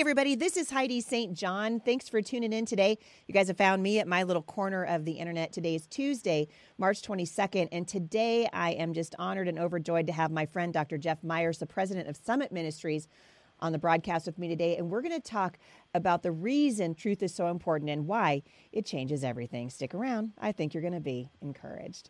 everybody. This is Heidi St. John. Thanks for tuning in today. You guys have found me at my little corner of the internet. Today is Tuesday, March 22nd. And today I am just honored and overjoyed to have my friend, Dr. Jeff Myers, the president of Summit Ministries, on the broadcast with me today. And we're going to talk about the reason truth is so important and why it changes everything. Stick around. I think you're going to be encouraged.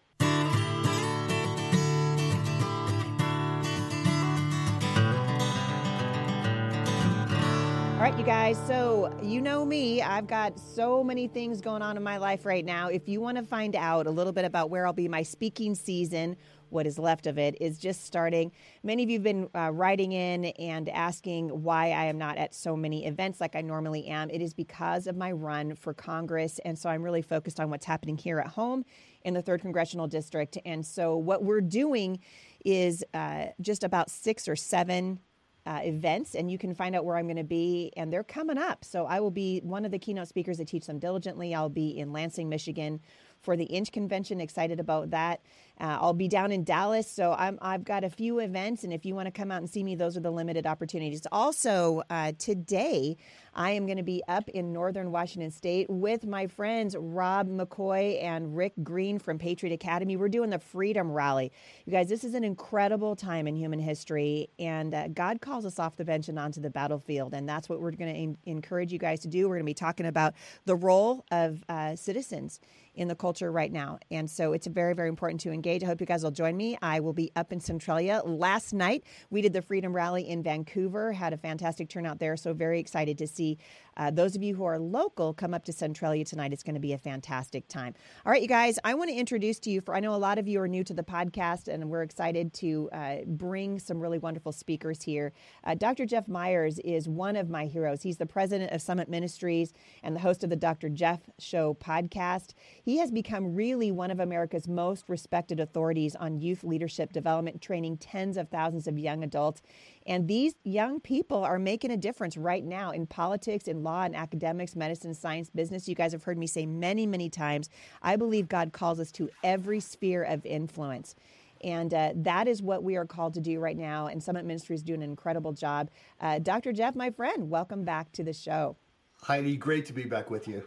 All right, you guys. So, you know me, I've got so many things going on in my life right now. If you want to find out a little bit about where I'll be, my speaking season, what is left of it, is just starting. Many of you have been uh, writing in and asking why I am not at so many events like I normally am. It is because of my run for Congress. And so I'm really focused on what's happening here at home in the 3rd Congressional District. And so, what we're doing is uh, just about six or seven uh, events, and you can find out where I'm going to be. And they're coming up. So I will be one of the keynote speakers that teach them diligently. I'll be in Lansing, Michigan for the Inch Convention. Excited about that. Uh, I'll be down in Dallas, so i have got a few events, and if you want to come out and see me, those are the limited opportunities. Also, uh, today I am going to be up in northern Washington State with my friends Rob McCoy and Rick Green from Patriot Academy. We're doing the Freedom Rally. You guys, this is an incredible time in human history, and uh, God calls us off the bench and onto the battlefield, and that's what we're going to en- encourage you guys to do. We're going to be talking about the role of uh, citizens in the culture right now. And so it's very, very important to engage. I hope you guys will join me. I will be up in Centralia. Last night, we did the Freedom Rally in Vancouver, had a fantastic turnout there. So, very excited to see uh, those of you who are local come up to Centralia tonight. It's going to be a fantastic time. All right, you guys, I want to introduce to you, for I know a lot of you are new to the podcast, and we're excited to uh, bring some really wonderful speakers here. Uh, Dr. Jeff Myers is one of my heroes. He's the president of Summit Ministries and the host of the Dr. Jeff Show podcast. He has become really one of America's most respected authorities on youth leadership development, training tens of thousands of young adults. And these young people are making a difference right now in politics, in law, and academics, medicine, science, business. You guys have heard me say many, many times. I believe God calls us to every sphere of influence. And uh, that is what we are called to do right now. And Summit Ministry is doing an incredible job. Uh, Dr. Jeff, my friend, welcome back to the show. Heidi, great to be back with you.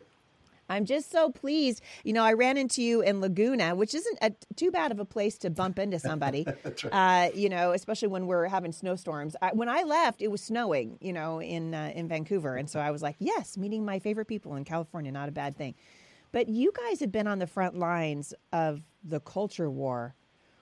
I'm just so pleased. You know, I ran into you in Laguna, which isn't a, too bad of a place to bump into somebody. right. uh, you know, especially when we're having snowstorms. I, when I left, it was snowing. You know, in uh, in Vancouver, and so I was like, yes, meeting my favorite people in California, not a bad thing. But you guys have been on the front lines of the culture war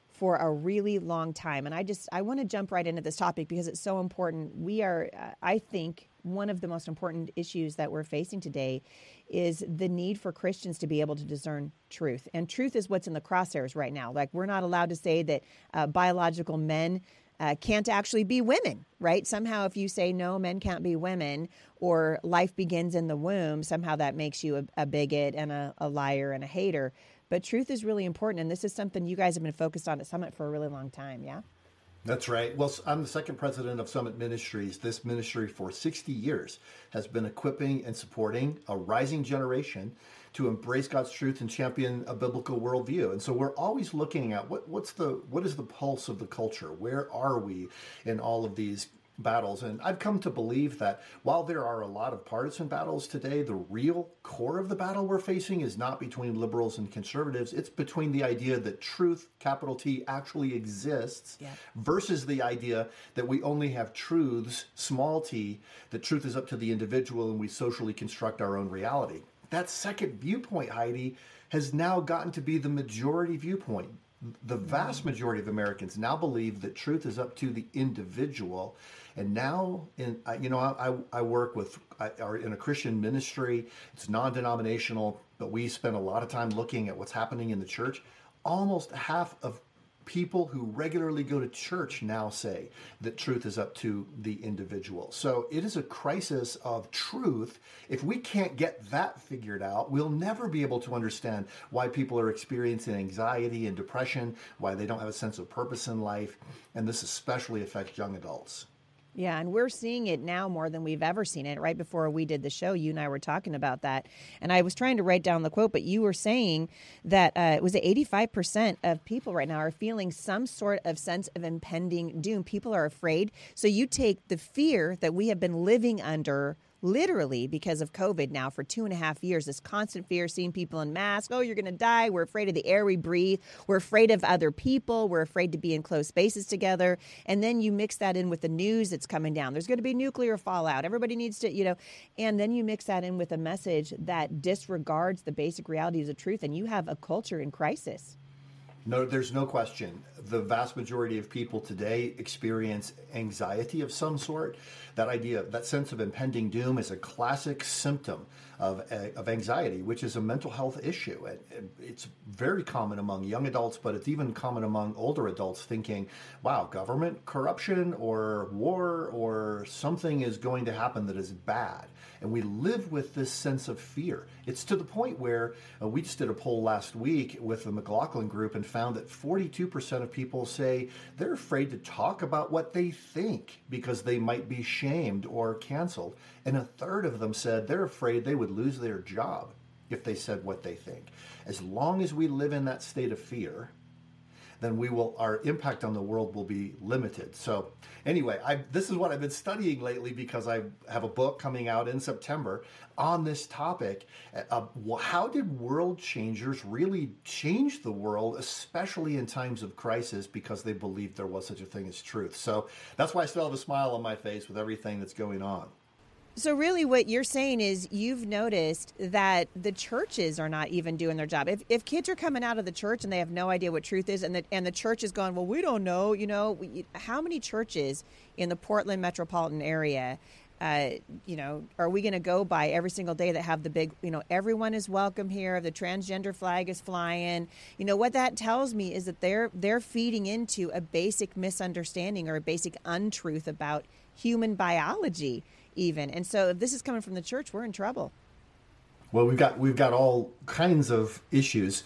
for a really long time, and I just I want to jump right into this topic because it's so important. We are, uh, I think, one of the most important issues that we're facing today is the need for Christians to be able to discern truth. And truth is what's in the crosshairs right now. Like, we're not allowed to say that uh, biological men uh, can't actually be women, right? Somehow, if you say no, men can't be women, or life begins in the womb, somehow that makes you a, a bigot and a, a liar and a hater. But truth is really important. And this is something you guys have been focused on at Summit for a really long time, yeah? That's right. Well, I'm the second president of Summit Ministries. This ministry for 60 years has been equipping and supporting a rising generation to embrace God's truth and champion a biblical worldview. And so we're always looking at what, what's the what is the pulse of the culture? Where are we in all of these battles. And I've come to believe that while there are a lot of partisan battles today, the real core of the battle we're facing is not between liberals and conservatives. It's between the idea that truth, capital T, actually exists yeah. versus the idea that we only have truths, small t, that truth is up to the individual and we socially construct our own reality. That second viewpoint, Heidi, has now gotten to be the majority viewpoint the vast mm. majority of Americans now believe that truth is up to the individual and now, in you know, I, I work with I, are in a Christian ministry. It's non-denominational, but we spend a lot of time looking at what's happening in the church. Almost half of people who regularly go to church now say that truth is up to the individual. So it is a crisis of truth. If we can't get that figured out, we'll never be able to understand why people are experiencing anxiety and depression, why they don't have a sense of purpose in life, and this especially affects young adults. Yeah, and we're seeing it now more than we've ever seen it. Right before we did the show, you and I were talking about that, and I was trying to write down the quote, but you were saying that uh, it was eighty-five percent of people right now are feeling some sort of sense of impending doom. People are afraid. So you take the fear that we have been living under literally because of COVID now for two and a half years. This constant fear, seeing people in masks. Oh, you're going to die. We're afraid of the air we breathe. We're afraid of other people. We're afraid to be in close spaces together. And then you mix that in with the news that's coming down. There's going to be nuclear fallout. Everybody needs to, you know, and then you mix that in with a message that disregards the basic realities of truth, and you have a culture in crisis. No, there's no question. The vast majority of people today experience anxiety of some sort. That idea, that sense of impending doom, is a classic symptom of, of anxiety, which is a mental health issue. It's very common among young adults, but it's even common among older adults thinking, wow, government corruption or war or something is going to happen that is bad and we live with this sense of fear. It's to the point where uh, we just did a poll last week with the McLaughlin Group and found that 42% of people say they're afraid to talk about what they think because they might be shamed or canceled. And a third of them said they're afraid they would lose their job if they said what they think. As long as we live in that state of fear, then we will our impact on the world will be limited. So anyway, I, this is what I've been studying lately because I have a book coming out in September on this topic. Uh, how did world changers really change the world, especially in times of crisis, because they believed there was such a thing as truth? So that's why I still have a smile on my face with everything that's going on. So really what you're saying is you've noticed that the churches are not even doing their job. If, if kids are coming out of the church and they have no idea what truth is and the, and the church is going, well, we don't know, you know, we, how many churches in the Portland metropolitan area uh, you know, are we going to go by every single day that have the big, you know, everyone is welcome here, the transgender flag is flying. You know what that tells me is that they're they're feeding into a basic misunderstanding or a basic untruth about human biology even. And so if this is coming from the church, we're in trouble. Well, we've got we've got all kinds of issues,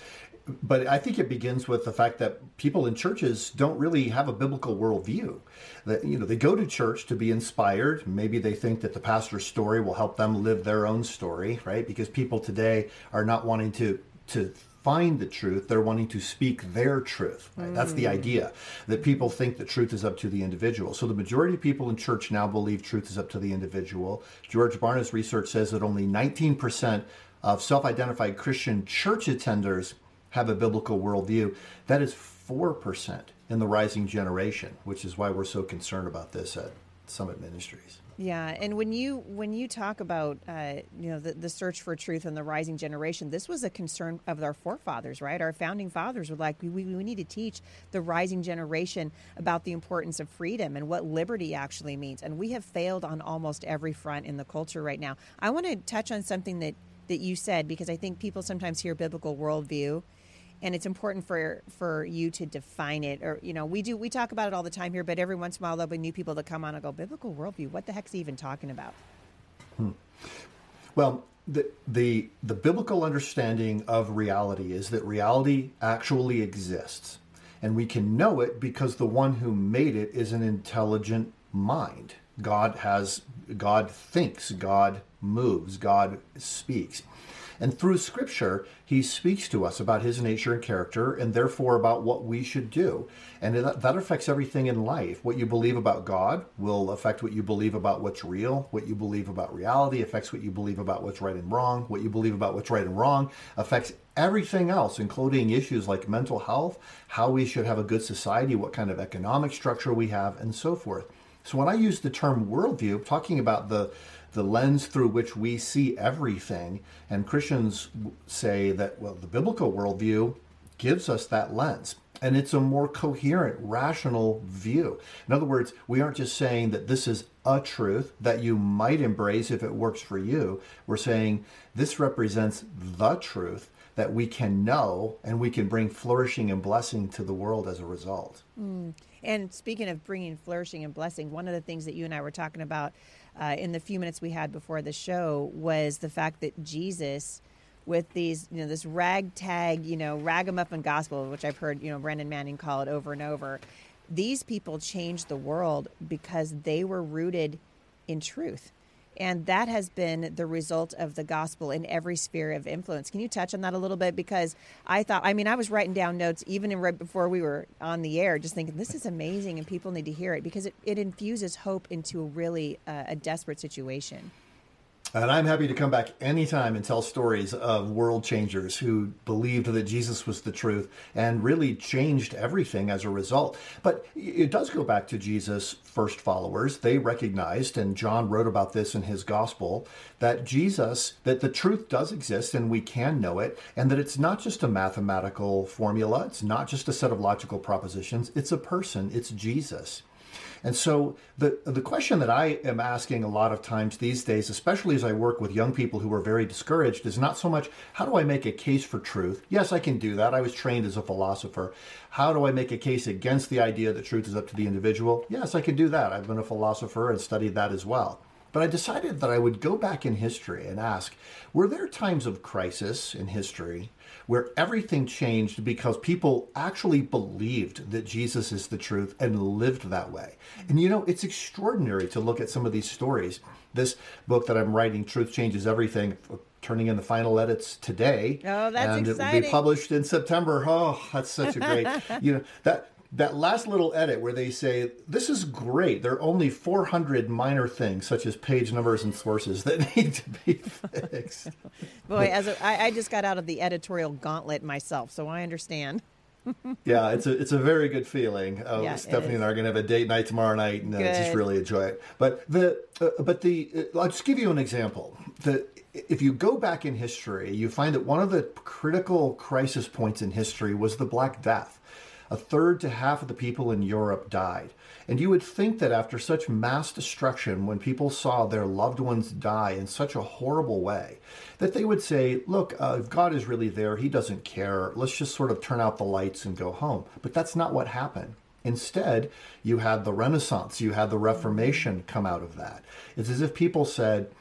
but I think it begins with the fact that people in churches don't really have a biblical worldview. That you know they go to church to be inspired. Maybe they think that the pastor's story will help them live their own story, right? Because people today are not wanting to to find the truth, they're wanting to speak their truth. Right? Mm. That's the idea that people think that truth is up to the individual. So the majority of people in church now believe truth is up to the individual. George Barna's research says that only 19% of self identified Christian church attenders have a biblical worldview. That is 4% in the rising generation, which is why we're so concerned about this at Summit Ministries. Yeah, and when you when you talk about uh, you know the, the search for truth and the rising generation, this was a concern of our forefathers, right? Our founding fathers were like, we, we need to teach the rising generation about the importance of freedom and what liberty actually means, and we have failed on almost every front in the culture right now. I want to touch on something that that you said because I think people sometimes hear biblical worldview and it's important for for you to define it or you know we do we talk about it all the time here but every once in a while there'll be new people that come on and go biblical worldview what the heck's he even talking about? Hmm. well the, the the biblical understanding of reality is that reality actually exists and we can know it because the one who made it is an intelligent mind. God has god thinks god moves god speaks and through Scripture, he speaks to us about his nature and character, and therefore about what we should do. And that affects everything in life. What you believe about God will affect what you believe about what's real. What you believe about reality affects what you believe about what's right and wrong. What you believe about what's right and wrong affects everything else, including issues like mental health, how we should have a good society, what kind of economic structure we have, and so forth. So when I use the term worldview, talking about the the lens through which we see everything. And Christians say that, well, the biblical worldview gives us that lens. And it's a more coherent, rational view. In other words, we aren't just saying that this is a truth that you might embrace if it works for you. We're saying this represents the truth that we can know and we can bring flourishing and blessing to the world as a result. Mm. And speaking of bringing flourishing and blessing, one of the things that you and I were talking about uh, in the few minutes we had before the show was the fact that Jesus, with these, you know, this ragtag, you know, ragamuffin gospel, which I've heard, you know, Brennan Manning call it over and over. these people changed the world because they were rooted in truth. And that has been the result of the gospel in every sphere of influence. Can you touch on that a little bit? Because I thought, I mean, I was writing down notes even in, right before we were on the air, just thinking this is amazing and people need to hear it because it, it infuses hope into a really uh, a desperate situation. And I'm happy to come back anytime and tell stories of world changers who believed that Jesus was the truth and really changed everything as a result. But it does go back to Jesus' first followers. They recognized, and John wrote about this in his gospel, that Jesus, that the truth does exist and we can know it, and that it's not just a mathematical formula, it's not just a set of logical propositions, it's a person, it's Jesus. And so the the question that I am asking a lot of times these days, especially as I work with young people who are very discouraged, is not so much how do I make a case for truth? Yes, I can do that. I was trained as a philosopher. How do I make a case against the idea that truth is up to the individual? Yes, I can do that. I've been a philosopher and studied that as well. But I decided that I would go back in history and ask were there times of crisis in history where everything changed because people actually believed that Jesus is the truth and lived that way. And you know, it's extraordinary to look at some of these stories. This book that I'm writing, Truth Changes Everything, turning in the final edits today. Oh, that's and exciting. it will be published in September. Oh, that's such a great, you know, that that last little edit where they say this is great. There are only 400 minor things such as page numbers and sources that need to be fixed. Boy as a, I, I just got out of the editorial gauntlet myself so i understand. Yeah it's a it's a very good feeling. Uh, Yeah, stephanie and i are going to have a date night tomorrow night and uh, just really enjoy it. But the uh, but the uh, i'll just give you an example. The if you go back in history you find that one of the critical crisis points in history was the black death a third to half of the people in Europe died. And you would think that after such mass destruction, when people saw their loved ones die in such a horrible way, that they would say, Look, uh, if God is really there, He doesn't care. Let's just sort of turn out the lights and go home. But that's not what happened. Instead, you had the Renaissance, you had the Reformation come out of that. It's as if people said,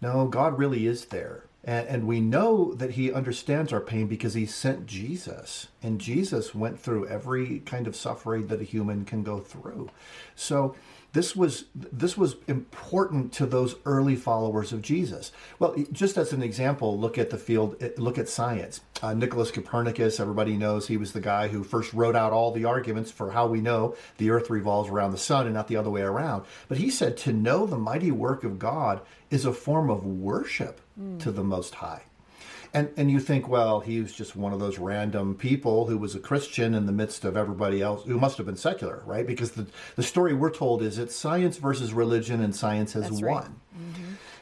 No, God really is there. And, and we know that he understands our pain because he sent Jesus. And Jesus went through every kind of suffering that a human can go through. So this was this was important to those early followers of Jesus. Well, just as an example, look at the field, look at science. Uh, Nicholas Copernicus, everybody knows he was the guy who first wrote out all the arguments for how we know the Earth revolves around the sun and not the other way around. But he said to know the mighty work of God is a form of worship to the Most High. And and you think, well, he was just one of those random people who was a Christian in the midst of everybody else who must have been secular, right? Because the the story we're told is it's science versus religion, and science has That's won. right.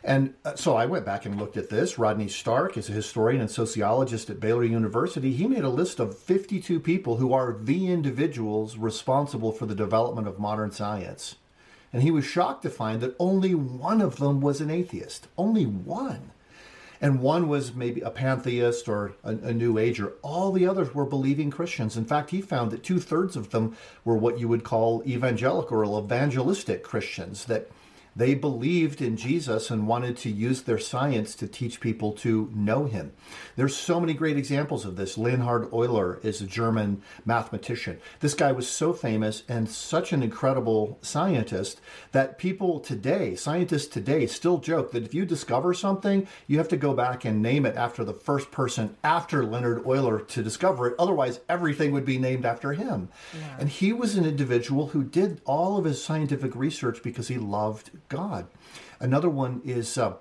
And uh, so I went back and looked at this. Rodney Stark is a historian and sociologist at Baylor University. He made a list of 52 people who are the individuals responsible for the development of modern science. And he was shocked to find that only one of them was an atheist. Only one. And one was maybe a pantheist or a, a New Ager. All the others were believing Christians. In fact, he found that two thirds of them were what you would call evangelical or evangelistic Christians, that they believed in Jesus and wanted to use their science to teach people to know him. There's so many great examples of this. Leonhard Euler is a German mathematician. This guy was so famous and such an incredible scientist that people today, scientists today, still joke that if you discover something, you have to go back and name it after the first person after Leonhard Euler to discover it. Otherwise, everything would be named after him. And he was an individual who did all of his scientific research because he loved God. Another one is uh,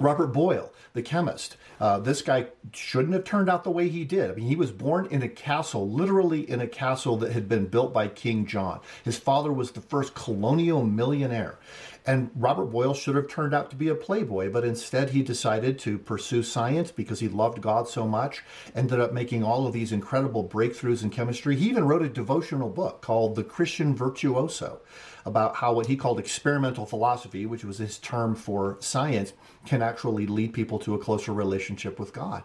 Robert Boyle, the chemist. Uh, this guy shouldn't have turned out the way he did. I mean, he was born in a castle, literally in a castle that had been built by King John. His father was the first colonial millionaire. And Robert Boyle should have turned out to be a playboy, but instead he decided to pursue science because he loved God so much, ended up making all of these incredible breakthroughs in chemistry. He even wrote a devotional book called The Christian Virtuoso about how what he called experimental philosophy, which was his term for science, can actually lead people to a closer relationship with God.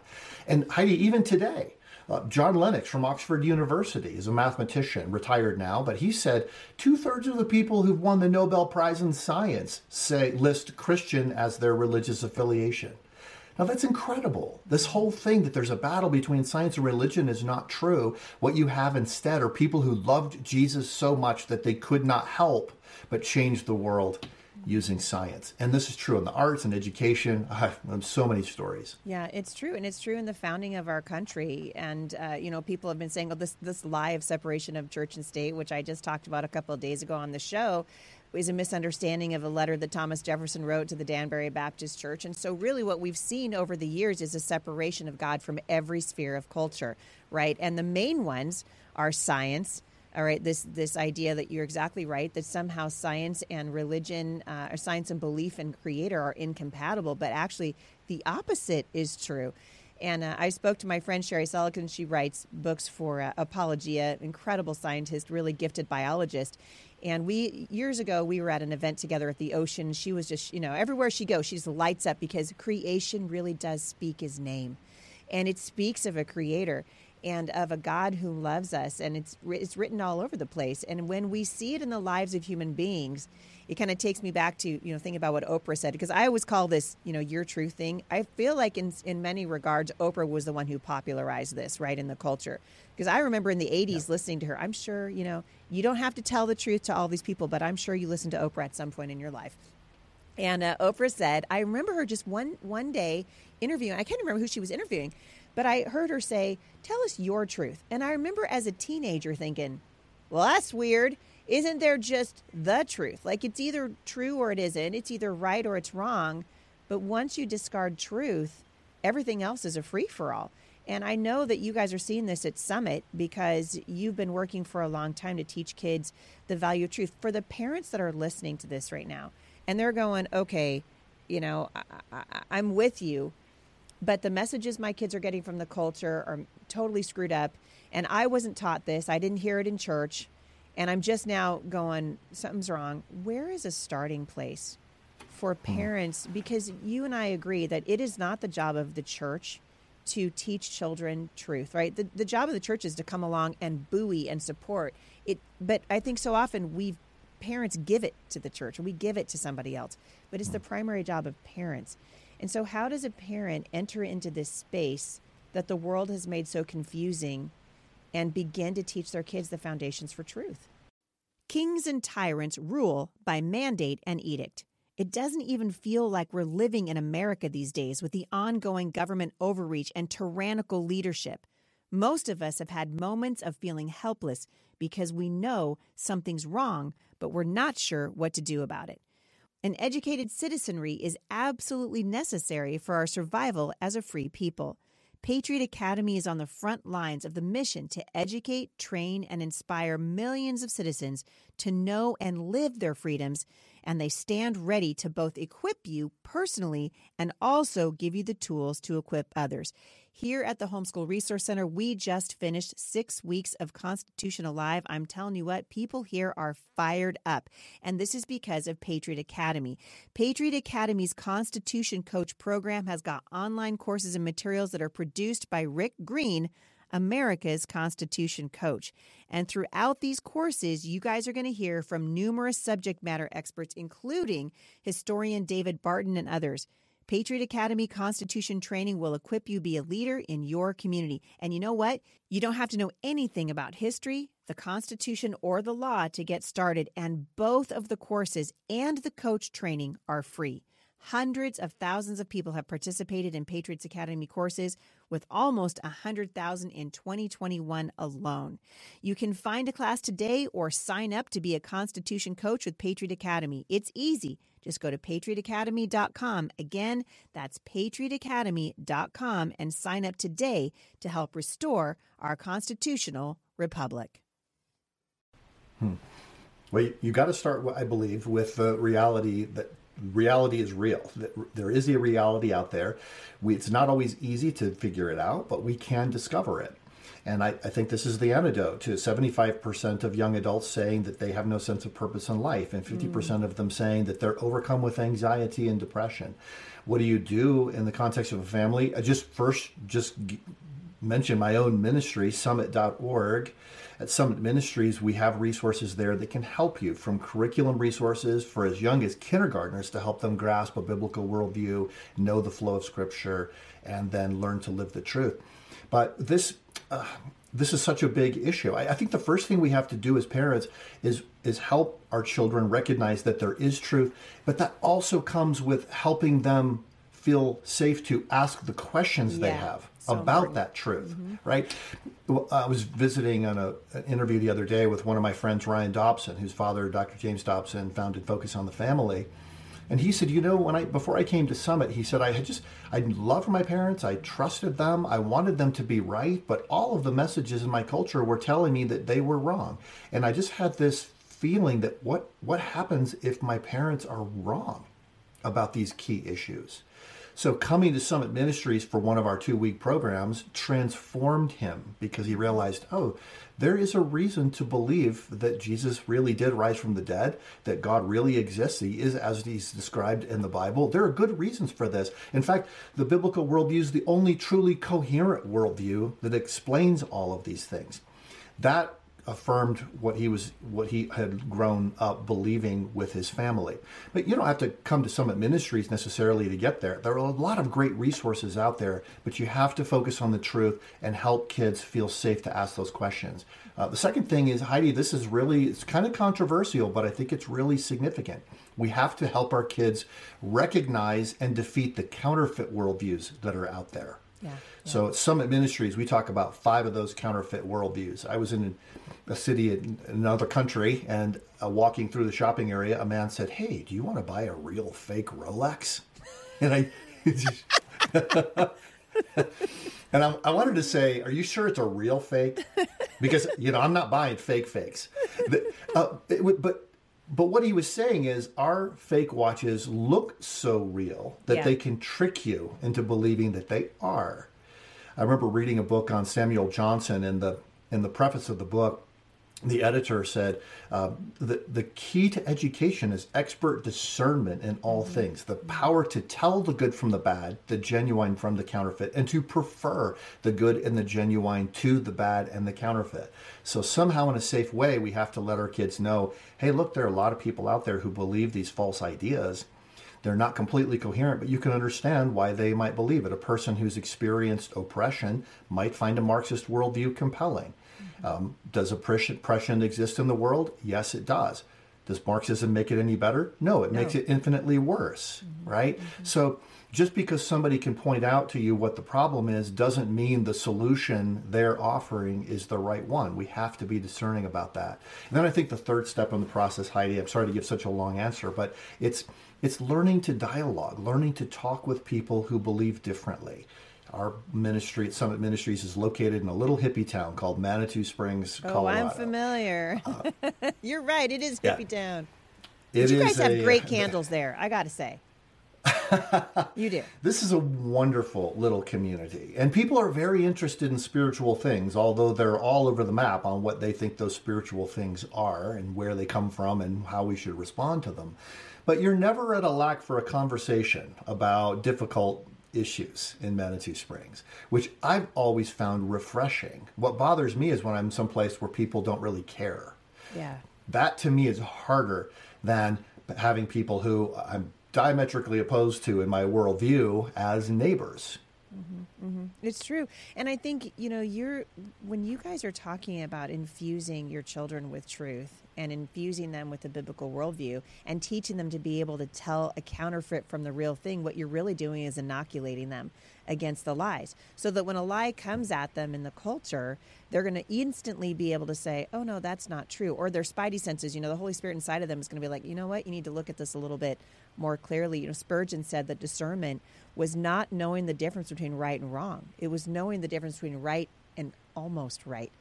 And Heidi, even today, uh, John Lennox from Oxford University is a mathematician, retired now, but he said two thirds of the people who've won the Nobel Prize in Science say list Christian as their religious affiliation. Now that's incredible. This whole thing that there's a battle between science and religion is not true. What you have instead are people who loved Jesus so much that they could not help but change the world using science. And this is true in the arts and education. I have so many stories. Yeah, it's true. And it's true in the founding of our country. And, uh, you know, people have been saying, oh, this, this lie of separation of church and state, which I just talked about a couple of days ago on the show, is a misunderstanding of a letter that Thomas Jefferson wrote to the Danbury Baptist Church. And so, really, what we've seen over the years is a separation of God from every sphere of culture, right? And the main ones are science all right this this idea that you're exactly right that somehow science and religion uh, or science and belief and creator are incompatible but actually the opposite is true and uh, I spoke to my friend Sherri Seligson. She writes books for uh, Apologia, incredible scientist, really gifted biologist. And we years ago we were at an event together at the ocean. She was just you know everywhere she goes, she just lights up because creation really does speak His name, and it speaks of a creator and of a God who loves us. And it's, it's written all over the place. And when we see it in the lives of human beings, it kind of takes me back to, you know, thinking about what Oprah said, because I always call this, you know, your truth thing. I feel like in, in many regards, Oprah was the one who popularized this, right, in the culture. Because I remember in the 80s yeah. listening to her. I'm sure, you know, you don't have to tell the truth to all these people, but I'm sure you listened to Oprah at some point in your life. And uh, Oprah said, I remember her just one one day interviewing. I can't remember who she was interviewing, but I heard her say, Tell us your truth. And I remember as a teenager thinking, Well, that's weird. Isn't there just the truth? Like it's either true or it isn't. It's either right or it's wrong. But once you discard truth, everything else is a free for all. And I know that you guys are seeing this at Summit because you've been working for a long time to teach kids the value of truth. For the parents that are listening to this right now, and they're going, okay, you know, I, am with you, but the messages my kids are getting from the culture are totally screwed up. And I wasn't taught this. I didn't hear it in church. And I'm just now going, something's wrong. Where is a starting place for hmm. parents? Because you and I agree that it is not the job of the church to teach children truth, right? The, the job of the church is to come along and buoy and support it. But I think so often we parents give it to the church or we give it to somebody else. But it's the hmm. primary job of parents. And so, how does a parent enter into this space that the world has made so confusing and begin to teach their kids the foundations for truth? Kings and tyrants rule by mandate and edict. It doesn't even feel like we're living in America these days with the ongoing government overreach and tyrannical leadership. Most of us have had moments of feeling helpless because we know something's wrong, but we're not sure what to do about it. An educated citizenry is absolutely necessary for our survival as a free people. Patriot Academy is on the front lines of the mission to educate, train, and inspire millions of citizens to know and live their freedoms, and they stand ready to both equip you personally and also give you the tools to equip others. Here at the Homeschool Resource Center, we just finished six weeks of Constitution Alive. I'm telling you what, people here are fired up. And this is because of Patriot Academy. Patriot Academy's Constitution Coach program has got online courses and materials that are produced by Rick Green. America's Constitution coach. And throughout these courses, you guys are going to hear from numerous subject matter experts, including historian David Barton and others. Patriot Academy Constitution training will equip you to be a leader in your community. And you know what? You don't have to know anything about history, the Constitution, or the law to get started. And both of the courses and the coach training are free. Hundreds of thousands of people have participated in Patriots Academy courses, with almost 100,000 in 2021 alone. You can find a class today or sign up to be a Constitution coach with Patriot Academy. It's easy. Just go to patriotacademy.com. Again, that's patriotacademy.com and sign up today to help restore our constitutional republic. Hmm. Well, you, you got to start, I believe, with the reality that reality is real. That there is a reality out there. We, it's not always easy to figure it out, but we can discover it. And I, I, think this is the antidote to 75% of young adults saying that they have no sense of purpose in life, and 50% mm. of them saying that they're overcome with anxiety and depression. What do you do in the context of a family? I just first just mention my own ministry, summit.org. At Summit Ministries, we have resources there that can help you from curriculum resources for as young as kindergartners to help them grasp a biblical worldview, know the flow of Scripture, and then learn to live the truth. But this, uh, this is such a big issue. I, I, think the first thing we have to do as parents is is help our children recognize that there is truth, but that also comes with helping them feel safe to ask the questions yeah, they have so about important. that truth, mm-hmm. right? I was visiting on a, an interview the other day with one of my friends, Ryan Dobson, whose father, Dr. James Dobson, founded Focus on the Family. And he said, you know, when I before I came to Summit, he said I had just I loved my parents, I trusted them, I wanted them to be right, but all of the messages in my culture were telling me that they were wrong. And I just had this feeling that what what happens if my parents are wrong about these key issues? So coming to Summit Ministries for one of our two week programs transformed him because he realized, oh, there is a reason to believe that Jesus really did rise from the dead, that God really exists. He is as he's described in the Bible. There are good reasons for this. In fact, the biblical worldview is the only truly coherent worldview that explains all of these things. That affirmed what he was what he had grown up believing with his family. But you don't have to come to Summit Ministries necessarily to get there. There are a lot of great resources out there, but you have to focus on the truth and help kids feel safe to ask those questions. Uh, the second thing is Heidi, this is really it's kind of controversial, but I think it's really significant. We have to help our kids recognize and defeat the counterfeit worldviews that are out there. Yeah, yeah. So at Summit Ministries, we talk about five of those counterfeit worldviews. I was in a city in another country and uh, walking through the shopping area, a man said, "Hey, do you want to buy a real fake Rolex?" And I, and I, I, wanted to say, "Are you sure it's a real fake?" Because you know I'm not buying fake fakes. uh, it, but but what he was saying is our fake watches look so real that yeah. they can trick you into believing that they are. I remember reading a book on Samuel Johnson in the in the preface of the book the editor said uh, the, the key to education is expert discernment in all mm-hmm. things the power to tell the good from the bad the genuine from the counterfeit and to prefer the good and the genuine to the bad and the counterfeit so somehow in a safe way we have to let our kids know hey look there are a lot of people out there who believe these false ideas they're not completely coherent, but you can understand why they might believe it. A person who's experienced oppression might find a Marxist worldview compelling. Um, does oppression exist in the world? Yes, it does. Does Marxism make it any better? No, it no. makes it infinitely worse, mm-hmm. right? Mm-hmm. So just because somebody can point out to you what the problem is doesn't mean the solution they're offering is the right one. We have to be discerning about that. And then I think the third step in the process, Heidi, I'm sorry to give such a long answer, but it's it's learning to dialogue, learning to talk with people who believe differently. Our ministry at Summit Ministries is located in a little hippie town called Manitou Springs, Colorado. Oh, I'm familiar. Uh, You're right. It is hippie yeah. town. But you guys have a, great candles there. I got to say. you do. This is a wonderful little community. And people are very interested in spiritual things, although they're all over the map on what they think those spiritual things are and where they come from and how we should respond to them. But you're never at a lack for a conversation about difficult issues in Manitou Springs, which I've always found refreshing. What bothers me is when I'm someplace where people don't really care. Yeah. That to me is harder than having people who I'm diametrically opposed to in my worldview as neighbors. Mm-hmm, mm-hmm. It's true. And I think, you know, you're, when you guys are talking about infusing your children with truth and infusing them with the biblical worldview and teaching them to be able to tell a counterfeit from the real thing, what you're really doing is inoculating them against the lies. So that when a lie comes at them in the culture, they're going to instantly be able to say, oh, no, that's not true. Or their spidey senses, you know, the Holy Spirit inside of them is going to be like, you know what, you need to look at this a little bit more clearly. You know, Spurgeon said that discernment was not knowing the difference between right and wrong, it was knowing the difference between right and almost right.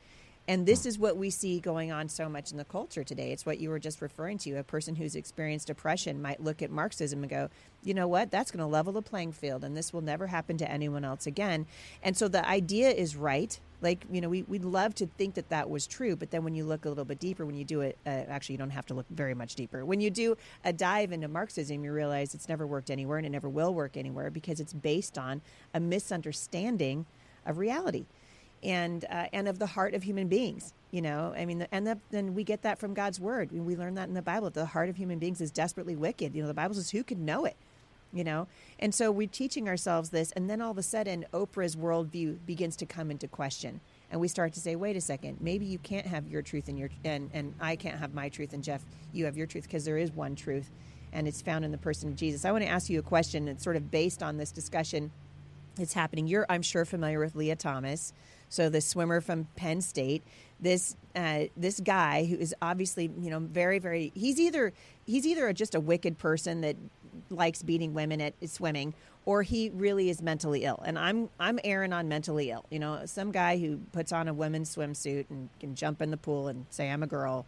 And this is what we see going on so much in the culture today. It's what you were just referring to. A person who's experienced depression might look at Marxism and go, you know what, that's going to level the playing field and this will never happen to anyone else again. And so the idea is right. Like, you know, we, we'd love to think that that was true, but then when you look a little bit deeper, when you do it, uh, actually, you don't have to look very much deeper. When you do a dive into Marxism, you realize it's never worked anywhere and it never will work anywhere because it's based on a misunderstanding of reality and uh, and of the heart of human beings. You know, I mean, and then we get that from God's word. We learn that in the Bible. The heart of human beings is desperately wicked. You know, the Bible says, "Who can know it?" You know, and so we're teaching ourselves this, and then all of a sudden, Oprah's worldview begins to come into question, and we start to say, "Wait a second, maybe you can't have your truth and your and and I can't have my truth, and Jeff, you have your truth because there is one truth." and it's found in the person of Jesus. I want to ask you a question that's sort of based on this discussion that's happening. You're, I'm sure, familiar with Lia Thomas. So the swimmer from Penn State, this uh, this guy who is obviously you know very very he's either he's either just a wicked person that likes beating women at swimming or he really is mentally ill and i'm i'm Aaron on mentally ill you know some guy who puts on a women's swimsuit and can jump in the pool and say i'm a girl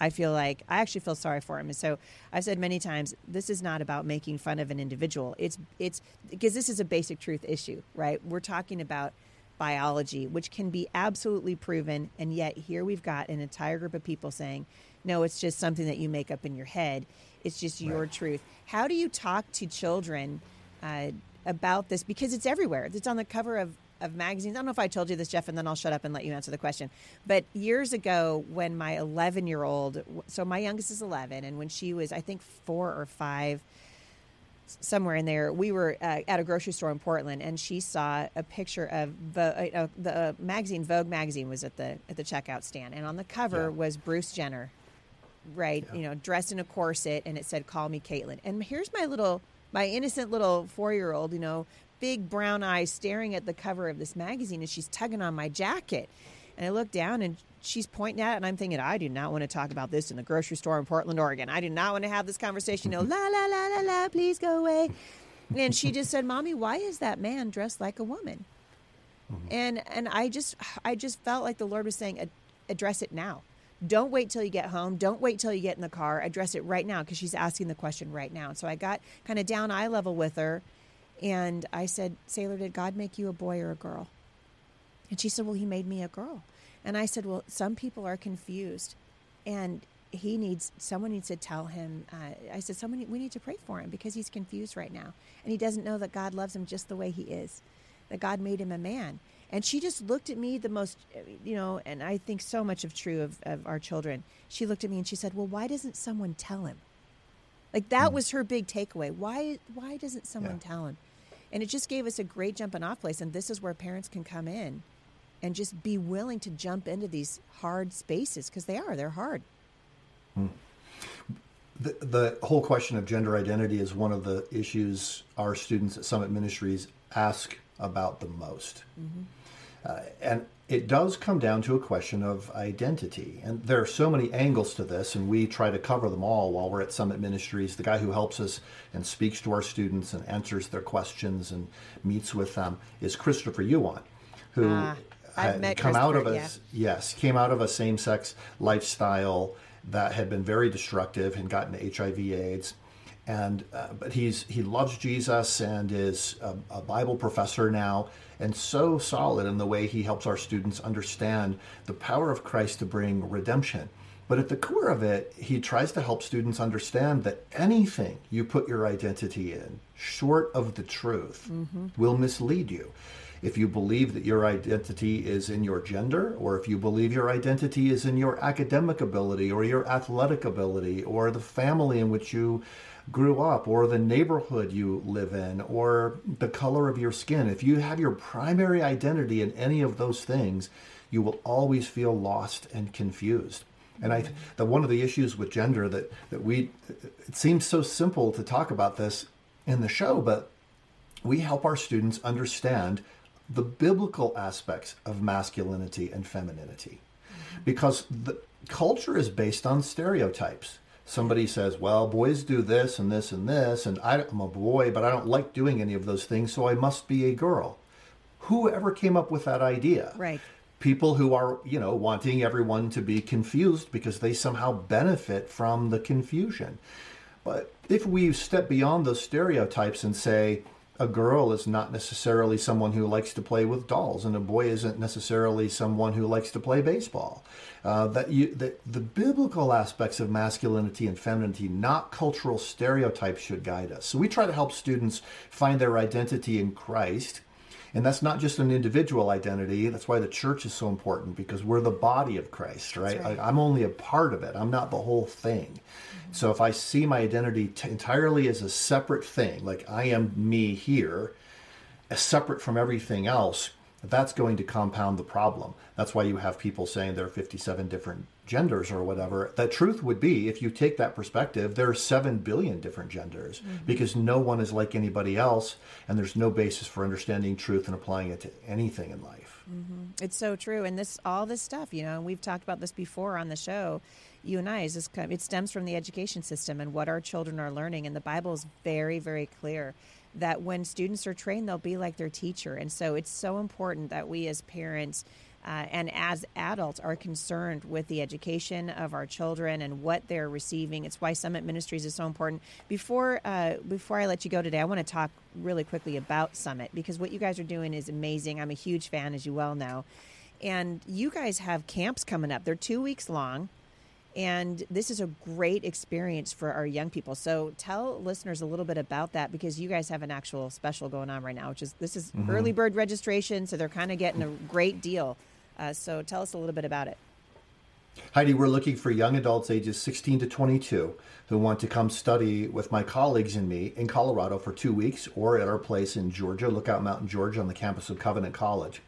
I feel like I actually feel sorry for him. And so I've said many times, this is not about making fun of an individual. It's it's because this is a basic truth issue, right? We're talking about biology, which can be absolutely proven, and yet here we've got an entire group of people saying, no, it's just something that you make up in your head. It's just your right. truth. How do you talk to children uh, about this? Because it's everywhere. It's on the cover of of magazines. I don't know if I told you this, Jeff, and then I'll shut up and let you answer the question. But years ago, when my 11 year old, so my youngest is 11, and when she was, I think, four or five, somewhere in there, we were uh, at a grocery store in Portland, and she saw a picture of uh, the uh, magazine Vogue magazine was at the at the checkout stand, and on the cover yeah. was Bruce Jenner, right? Yeah. You know, dressed in a corset, and it said "Call me Caitlyn." And here's my little my innocent little four year old, you know, big brown eyes staring at the cover of this magazine and she's tugging on my jacket. And I look down and she's pointing at it and I'm thinking, I do not want to talk about this in the grocery store in Portland, Oregon. I do not want to have this conversation. No, la la la la la, please go away. And she just said, Mommy, why is that man dressed like a woman? Mm-hmm. And and I just I just felt like the Lord was saying, address it now. Don't wait till you get home. Don't wait till you get in the car. Address it right now because she's asking the question right now. So I got kind of down eye level with her and I said, Sailor, did God make you a boy or a girl? And she said, Well, he made me a girl. And I said, Well, some people are confused. And he needs, someone needs to tell him. Uh, I said, Someone, we need to pray for him because he's confused right now. And he doesn't know that God loves him just the way he is, that God made him a man. And she just looked at me the most, you know, and I think so much of true of, of our children. She looked at me and she said, Well, why doesn't someone tell him? Like that mm. was her big takeaway. Why why doesn't someone yeah. tell him? And it just gave us a great jumping off place. And this is where parents can come in and just be willing to jump into these hard spaces because they are, they're hard. Hmm. The, the whole question of gender identity is one of the issues our students at Summit Ministries ask about the most. Mm-hmm. Uh, and it does come down to a question of identity. And there are so many angles to this, and we try to cover them all while we're at Summit Ministries. The guy who helps us and speaks to our students and answers their questions and meets with them is Christopher Yuan, who uh, had come out of a yeah. yes, came out of a same-sex lifestyle that had been very destructive and gotten HIV/AIDS and uh, but he's he loves Jesus and is a, a, Bible professor now, and so solid in the way he helps our students understand the power of Christ to bring redemption. But at the core of it, he tries to help students understand that anything you put your identity in, short of the truth, mm-hmm. will mislead you. If you believe that your identity is in your gender, or if you believe your identity is in your academic ability, or your athletic ability, or the family in which you grew up or the neighborhood you live in or the color of your skin. If you have your primary identity in any of those things, you will always feel lost and confused. And I, that mm-hmm. one of the issues with gender that that we, it seems so simple to talk about this in the show, but we help our students understand the biblical aspects of masculinity and femininity, because the culture is based on stereotypes somebody says, well, boys do this and this and this, and I'm a boy, but I don't like doing any of those things, so I must be a girl. Whoever came up with that idea? Right. People who are, you know, wanting everyone to be confused because they somehow benefit from the confusion. But if we step beyond those stereotypes and say, a girl is not necessarily someone who likes to play with dolls, and a boy isn't necessarily someone who likes to play baseball. Uh, that you, the biblical aspects of masculinity and femininity, not cultural stereotypes, should guide us. So we try to help students find their identity in Christ And that's not just an individual identity. That's why the church is so important because we're the body of Christ, right? right. I, am only a part of it. I'm not the whole thing. Mm-hmm. So if I see my identity t- entirely as a separate thing, like I am me here, separate from everything else, that's going to compound the problem. That's why you have people saying there are 57 different genders or whatever. The truth would be, if you take that perspective, there are 7 billion different genders mm-hmm. because no one is like anybody else, and there's no basis for understanding truth and applying it to anything in life. Mm-hmm. It's so true. And this, all this stuff, you know, and we've talked about this before on the show. You and I, is this, it stems from the education system and what our children are learning. And the Bible is very, very clear that when students are trained, they'll be like their teacher. And so it's so important that we as parents uh, and as adults are concerned with the education of our children and what they're receiving. It's why Summit Ministries is so important. Before uh, before I let you go today, I want to talk really quickly about Summit because what you guys are doing is amazing. I'm a huge fan, as you well know. And you guys have camps coming up. They're two weeks long. And this is a great experience for our young people. So tell listeners a little bit about that because you guys have an actual special going on right now, which is this is mm-hmm. early bird registration. So they're kind of getting a great deal. Uh, so tell us a little bit about it. Heidi, we're looking for young adults ages 16 to 22 who want to come study with my colleagues and me in Colorado for two weeks or at our place in Georgia, Lookout Mountain, Georgia, on the campus of Covenant College.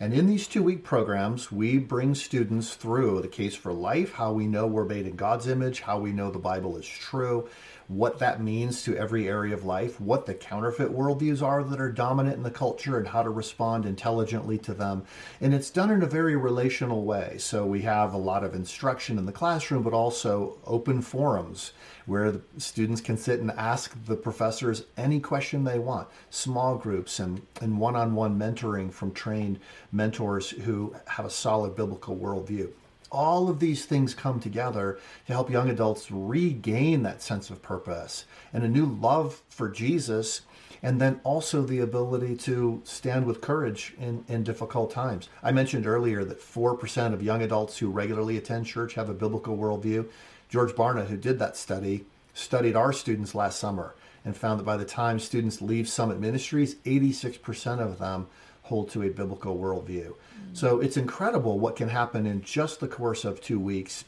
And in these two week programs, we bring students through the case for life, how we know we're made in God's image, how we know the Bible is true, what that means to every area of life, what the counterfeit worldviews are that are dominant in the culture, and how to respond intelligently to them. And it's done in a very relational way. So we have a lot of instruction in the classroom, but also open forums where the students can sit and ask the professors any question they want, small groups and, and one-on-one mentoring from trained mentors who have a solid biblical worldview all of these things come together to help young adults regain that sense of purpose and a new love for Jesus, and then also the ability to stand with courage in, in difficult times. I mentioned earlier that 4% of young adults who regularly attend church have a biblical worldview. George Barna, who did that study, studied our students last summer and found that by the time students leave Summit Ministries, 86% of them hold to a biblical worldview. Mm-hmm. So it's incredible what can happen in just the course of two weeks.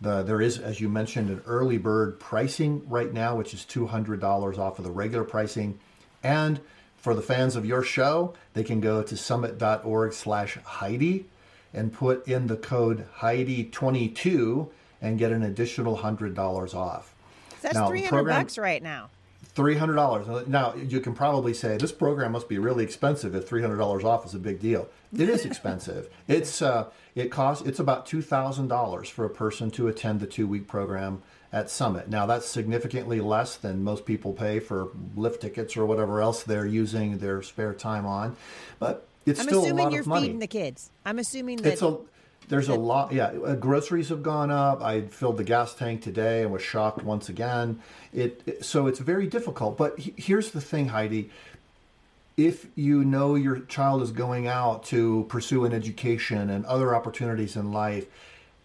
The, there is, as you mentioned, an early bird pricing right now, which is $200 off of the regular pricing. And for the fans of your show, they can go to summit.org slash Heidi and put in the code Heidi22 and get an additional $100 off. That's now, 300 program, bucks right now. Three hundred dollars. Now you can probably say this program must be really expensive. If three hundred dollars off is a big deal, it is expensive. it's uh, it costs it's about two thousand dollars for a person to attend the two week program at Summit. Now that's significantly less than most people pay for lift tickets or whatever else they're using their spare time on, but it's I'm still a lot of money. I'm assuming you're feeding the kids. I'm assuming that it's a there's a lot, yeah. Uh, groceries have gone up. I filled the gas tank today and was shocked once again. It, it so it's very difficult. But he, here's the thing, Heidi. If you know your child is going out to pursue an education and other opportunities in life,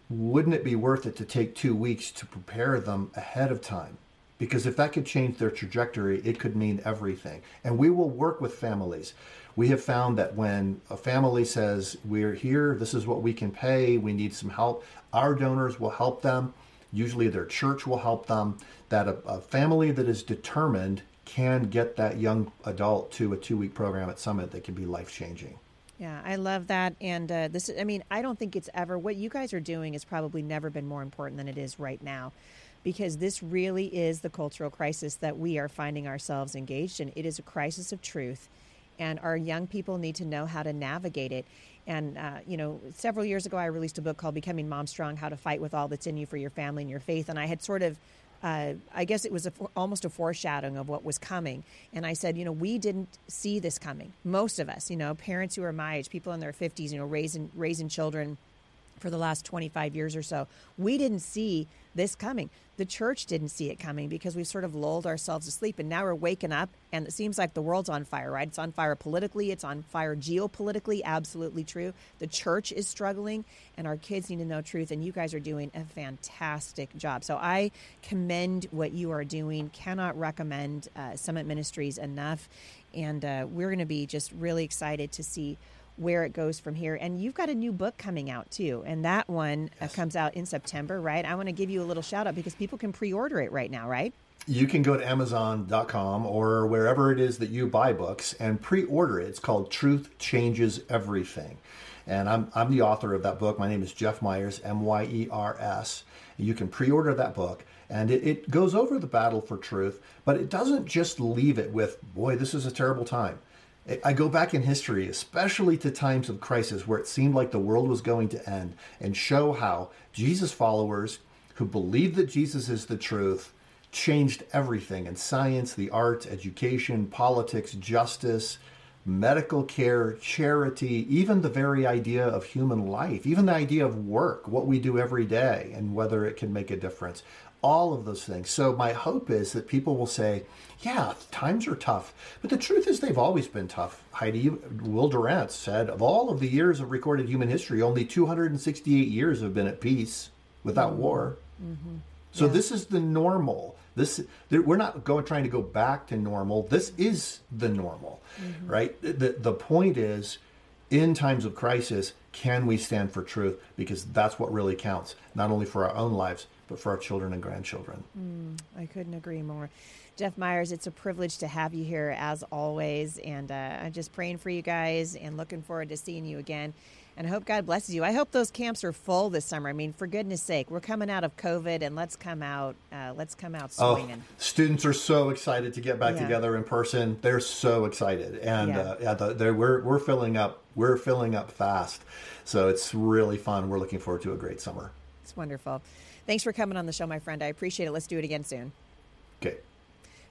wouldn't it be worth it to take two weeks to prepare them ahead of time? Because if that could change their trajectory, it could mean everything. And we will work with families we have found that when a family says, We're here, this is what we can pay, we need some help, our donors will help them. Usually their church will help them. That a, a family that is determined can get that young adult to a two week program at Summit that can be life changing. Yeah, I love that. And uh, this, I mean, I don't think it's ever, what you guys are doing has probably never been more important than it is right now because this really is the cultural crisis that we are finding ourselves engaged in. It is a crisis of truth and our young people need to know how to navigate it. And, uh, you know, several years ago, I released a book called Becoming Mom Strong How to Fight with All That's in You for Your Family and Your Faith. And I had sort of, uh, I guess it was a, almost a foreshadowing of what was coming. And I said, you know, we didn't see this coming. Most of us, you know, parents who are my age, people in their 50s, you know, raising, raising children for the last 25 years or so. We didn't see this coming. The church didn't see it coming because we've sort of lulled ourselves to sleep. And now we're waking up, and it seems like the world's on fire, right? It's on fire politically, it's on fire geopolitically. Absolutely true. The church is struggling, and our kids need to know truth. And you guys are doing a fantastic job. So I commend what you are doing. Cannot recommend uh, Summit Ministries enough. And uh, we're going to be just really excited to see where it goes from here. And you've got a new book coming out too, and that one uh, yes. uh, comes out in September, right? I want to give you a little shout out because people can pre-order it right now, right? You can go to Amazon.com or wherever it is that you buy books and pre-order it. It's called Truth Changes Everything. And I'm, I'm the author of that book. My name is Jeff Myers, M Y E R S. You can pre order that book, and it, it goes over the battle for truth, but it doesn't just leave it with, boy, this is a terrible time. I go back in history, especially to times of crisis where it seemed like the world was going to end, and show how Jesus followers who believe that Jesus is the truth changed everything in science, the arts, education, politics, justice, medical care, charity, even the very idea of human life, even the idea of work, what we do every day, and whether it can make a difference all of those things. So my hope is that people will say, yeah, times are tough. But the truth is they've always been tough. Heidi Will Durant said, of all of the years of recorded human history, only 268 years have been at peace without mm-hmm. war. Mm-hmm. So yeah. this is the normal. This we're not going trying to go back to normal. This is the normal, mm-hmm. right? The the point is, in times of crisis, can we stand for truth? Because that's what really counts, not only for our own lives, but for our children and grandchildren. Mm, I couldn't agree more. Jeff Myers, it's a privilege to have you here as always. And uh, I'm just praying for you guys and looking forward to seeing you again. And I hope God blesses you. I hope those camps are full this summer. I mean, for goodness sake, we're coming out of COVID, and let's come out. Uh, let's come out oh, swinging. Oh, students are so excited to get back yeah. together in person. They're so excited, and yeah. Uh, yeah, the, we're we're filling up. We're filling up fast. So it's really fun. We're looking forward to a great summer. It's wonderful. Thanks for coming on the show, my friend. I appreciate it. Let's do it again soon. Okay.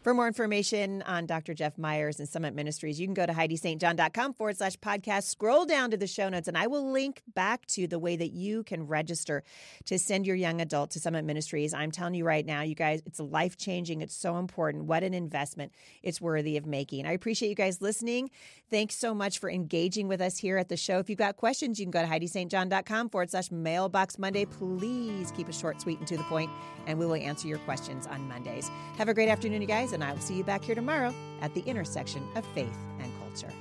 For more information on Dr. Jeff Myers and Summit Ministries, you can go to HeidiSt.John.com forward slash podcast. Scroll down to the show notes, and I will link back to the way that you can register to send your young adult to Summit Ministries. I'm telling you right now, you guys, it's life changing. It's so important. What an investment it's worthy of making. I appreciate you guys listening. Thanks so much for engaging with us here at the show. If you've got questions, you can go to HeidiSt.John.com forward slash mailbox Monday. Please keep it short, sweet, and to the point, and we will answer your questions on Mondays. Have a great afternoon, you guys and I will see you back here tomorrow at the intersection of faith and culture.